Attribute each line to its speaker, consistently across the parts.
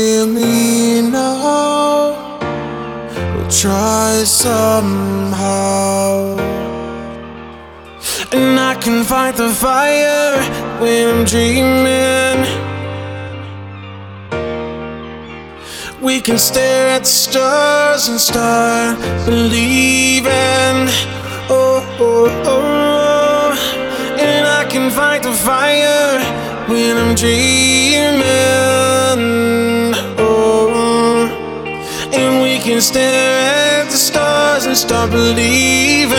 Speaker 1: hear me now. We'll try somehow. And I can fight the fire when I'm dreaming. We can stare at the stars and start believing. Oh, oh, oh. And I can fight the fire when I'm dreaming. can stare at the stars and start believing.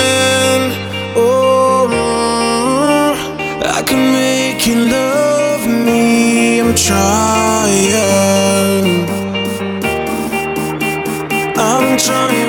Speaker 1: Oh, mm, I can make you love me. I'm trying. I'm trying.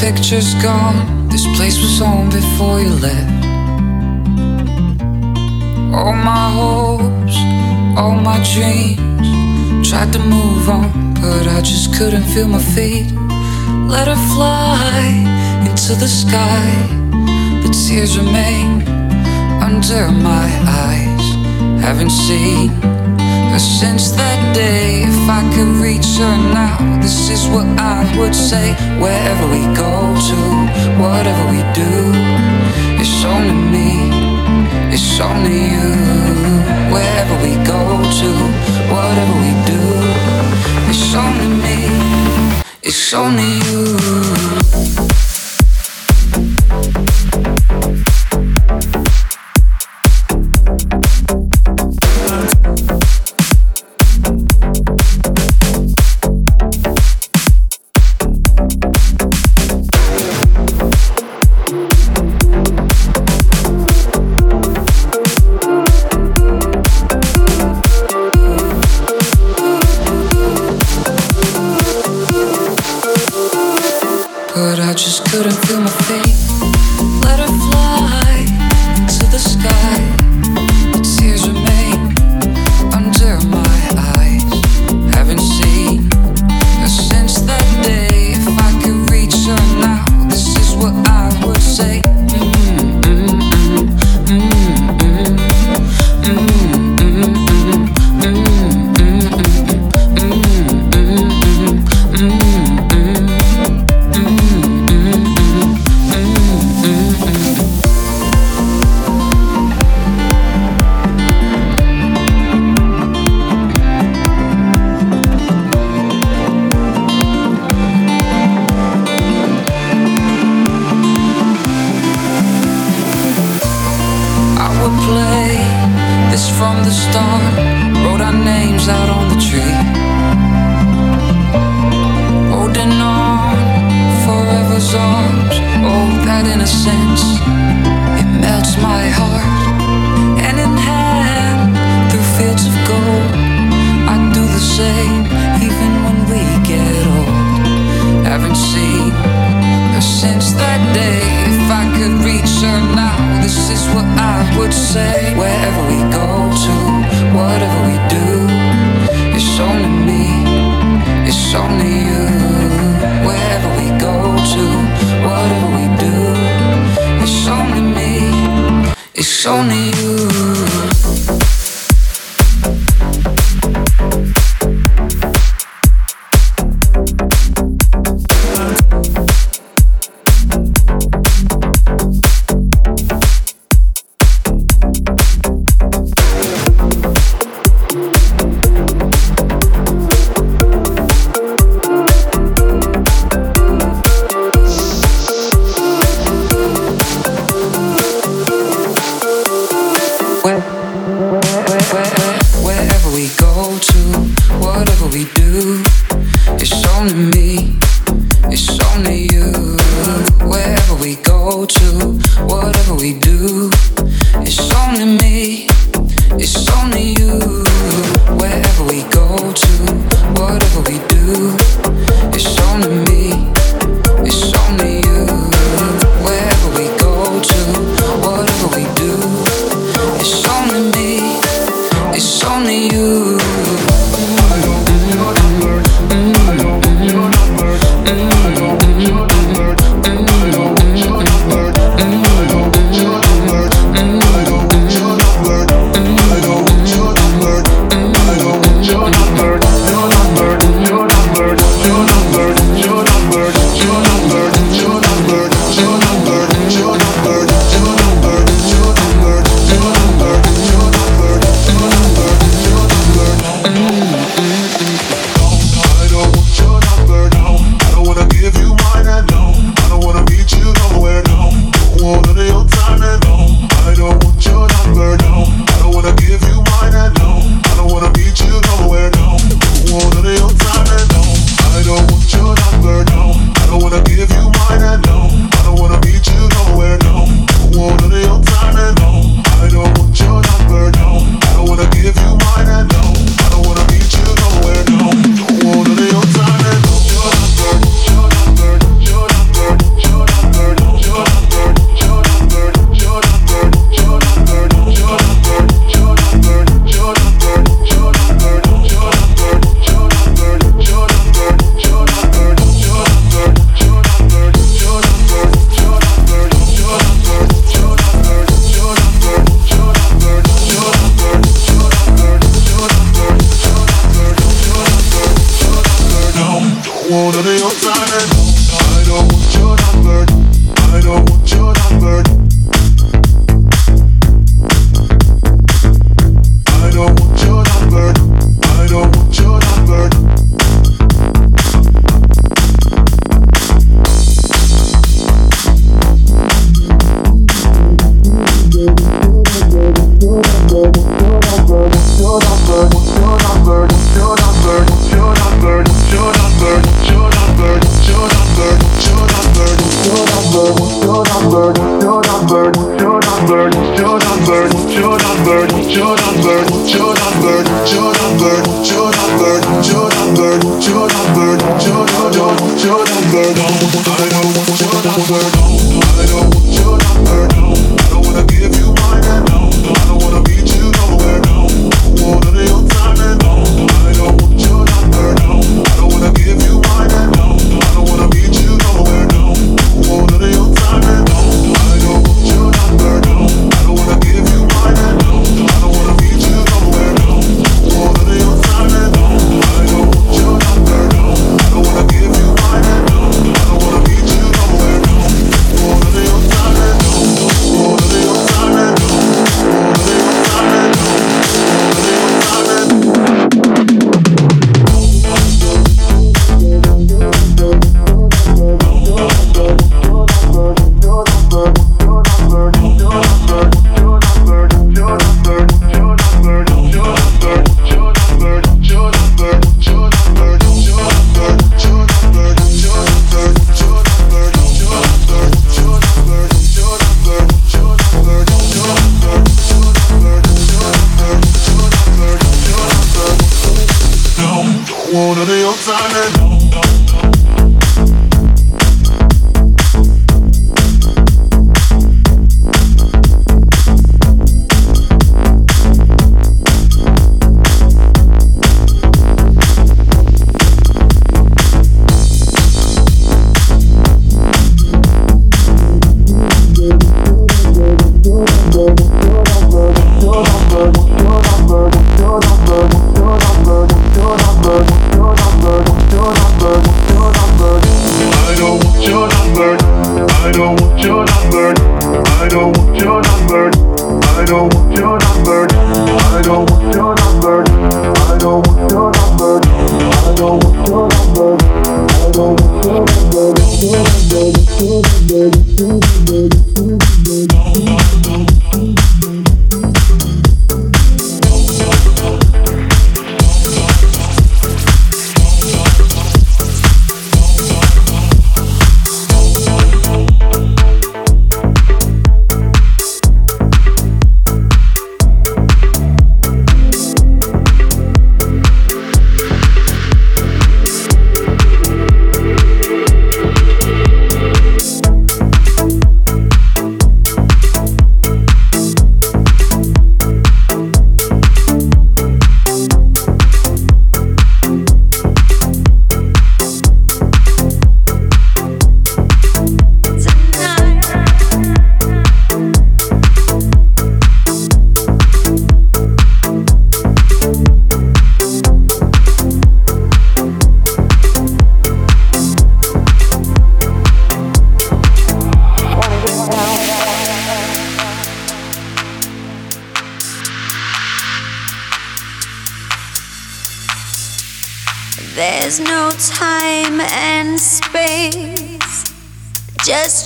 Speaker 2: picture's gone. This place was home before you left. All my hopes, all my dreams. Tried to move on, but I just couldn't feel my feet. Let her fly into the sky, but tears remain under my eyes. Haven't seen since that day, if I could reach her now, this is what I would say. Wherever we go to, whatever we do, it's only me, it's only you. Wherever we go to, whatever we do, it's only me, it's only you. whatever we do, it's only me, it's only you. Wherever we go to, whatever we do, it's only me.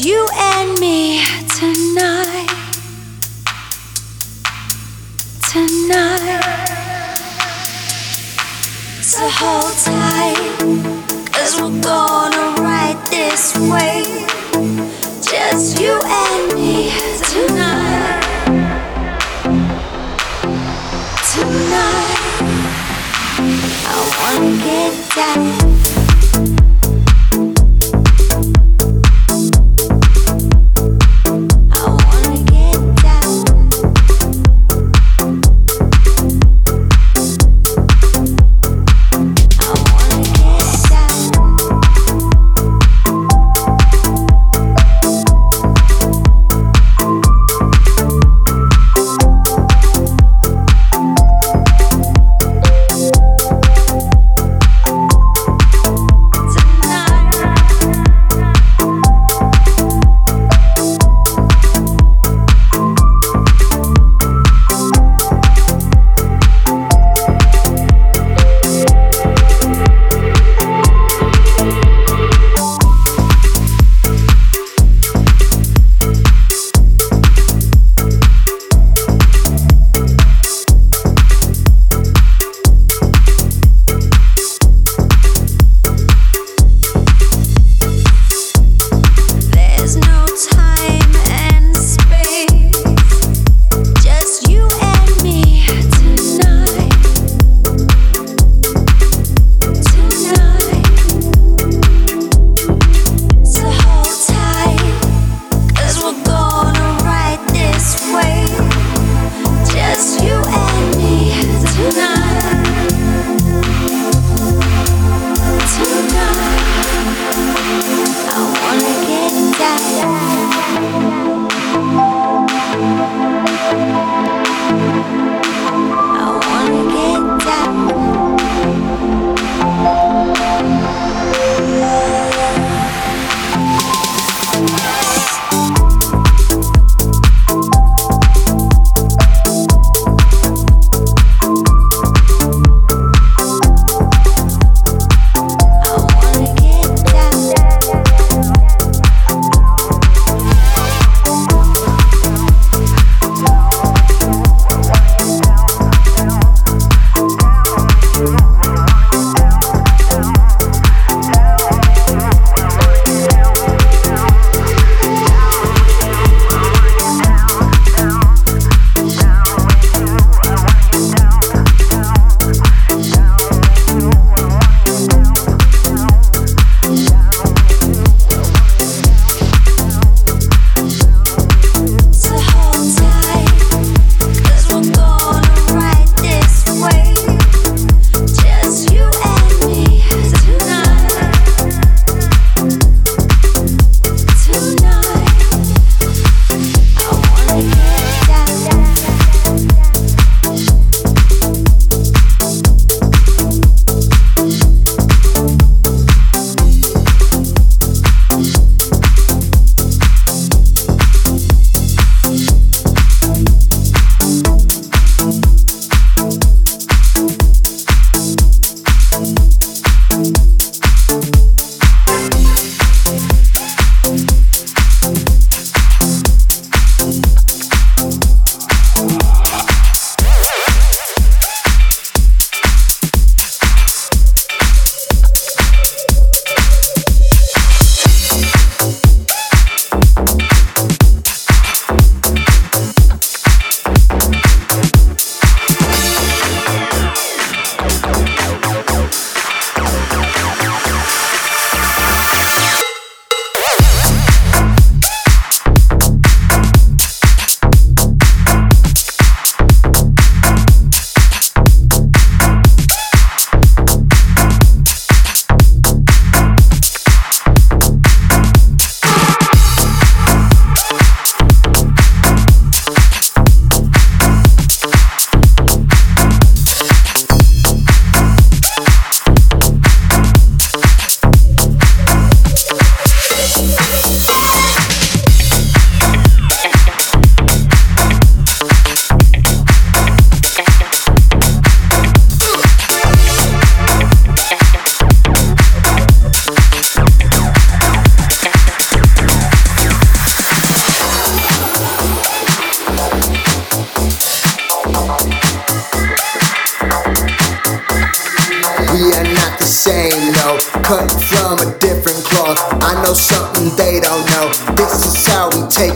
Speaker 3: You and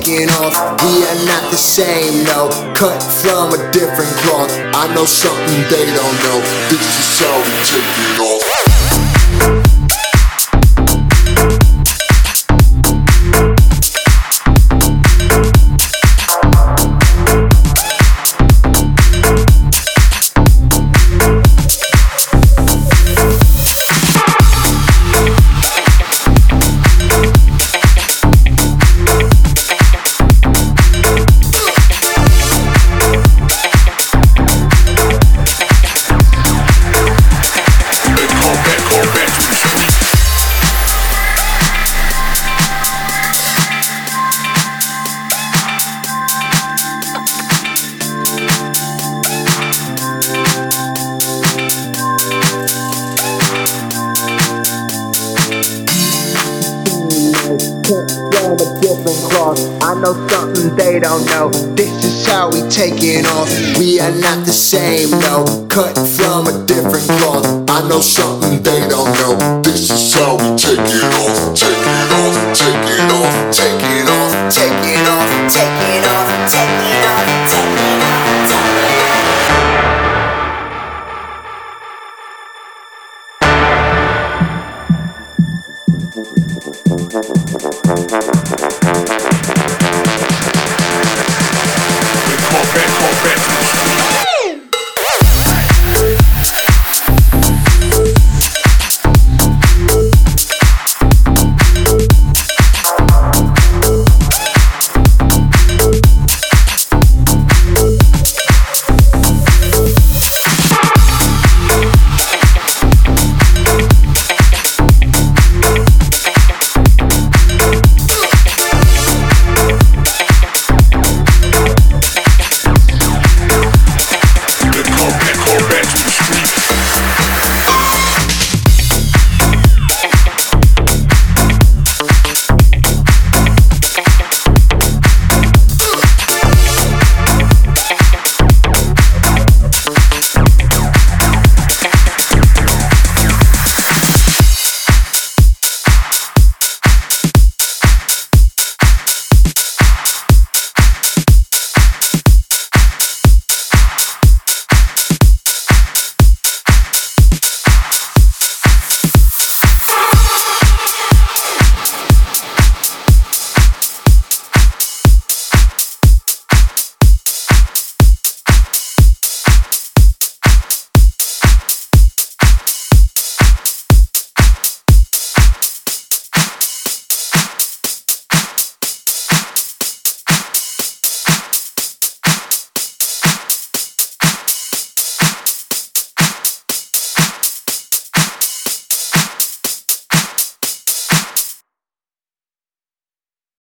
Speaker 4: taking off. We are not the same, no. Cut from a different cloth. I know something they don't
Speaker 5: know. This is so taking off.
Speaker 4: how we taking off. We are not the same, no, cut from a different cloth. I know something they don't know.
Speaker 5: This is how we take it off, take it off, take it off, take
Speaker 4: it off, take it off, take it off, take it off, take it off.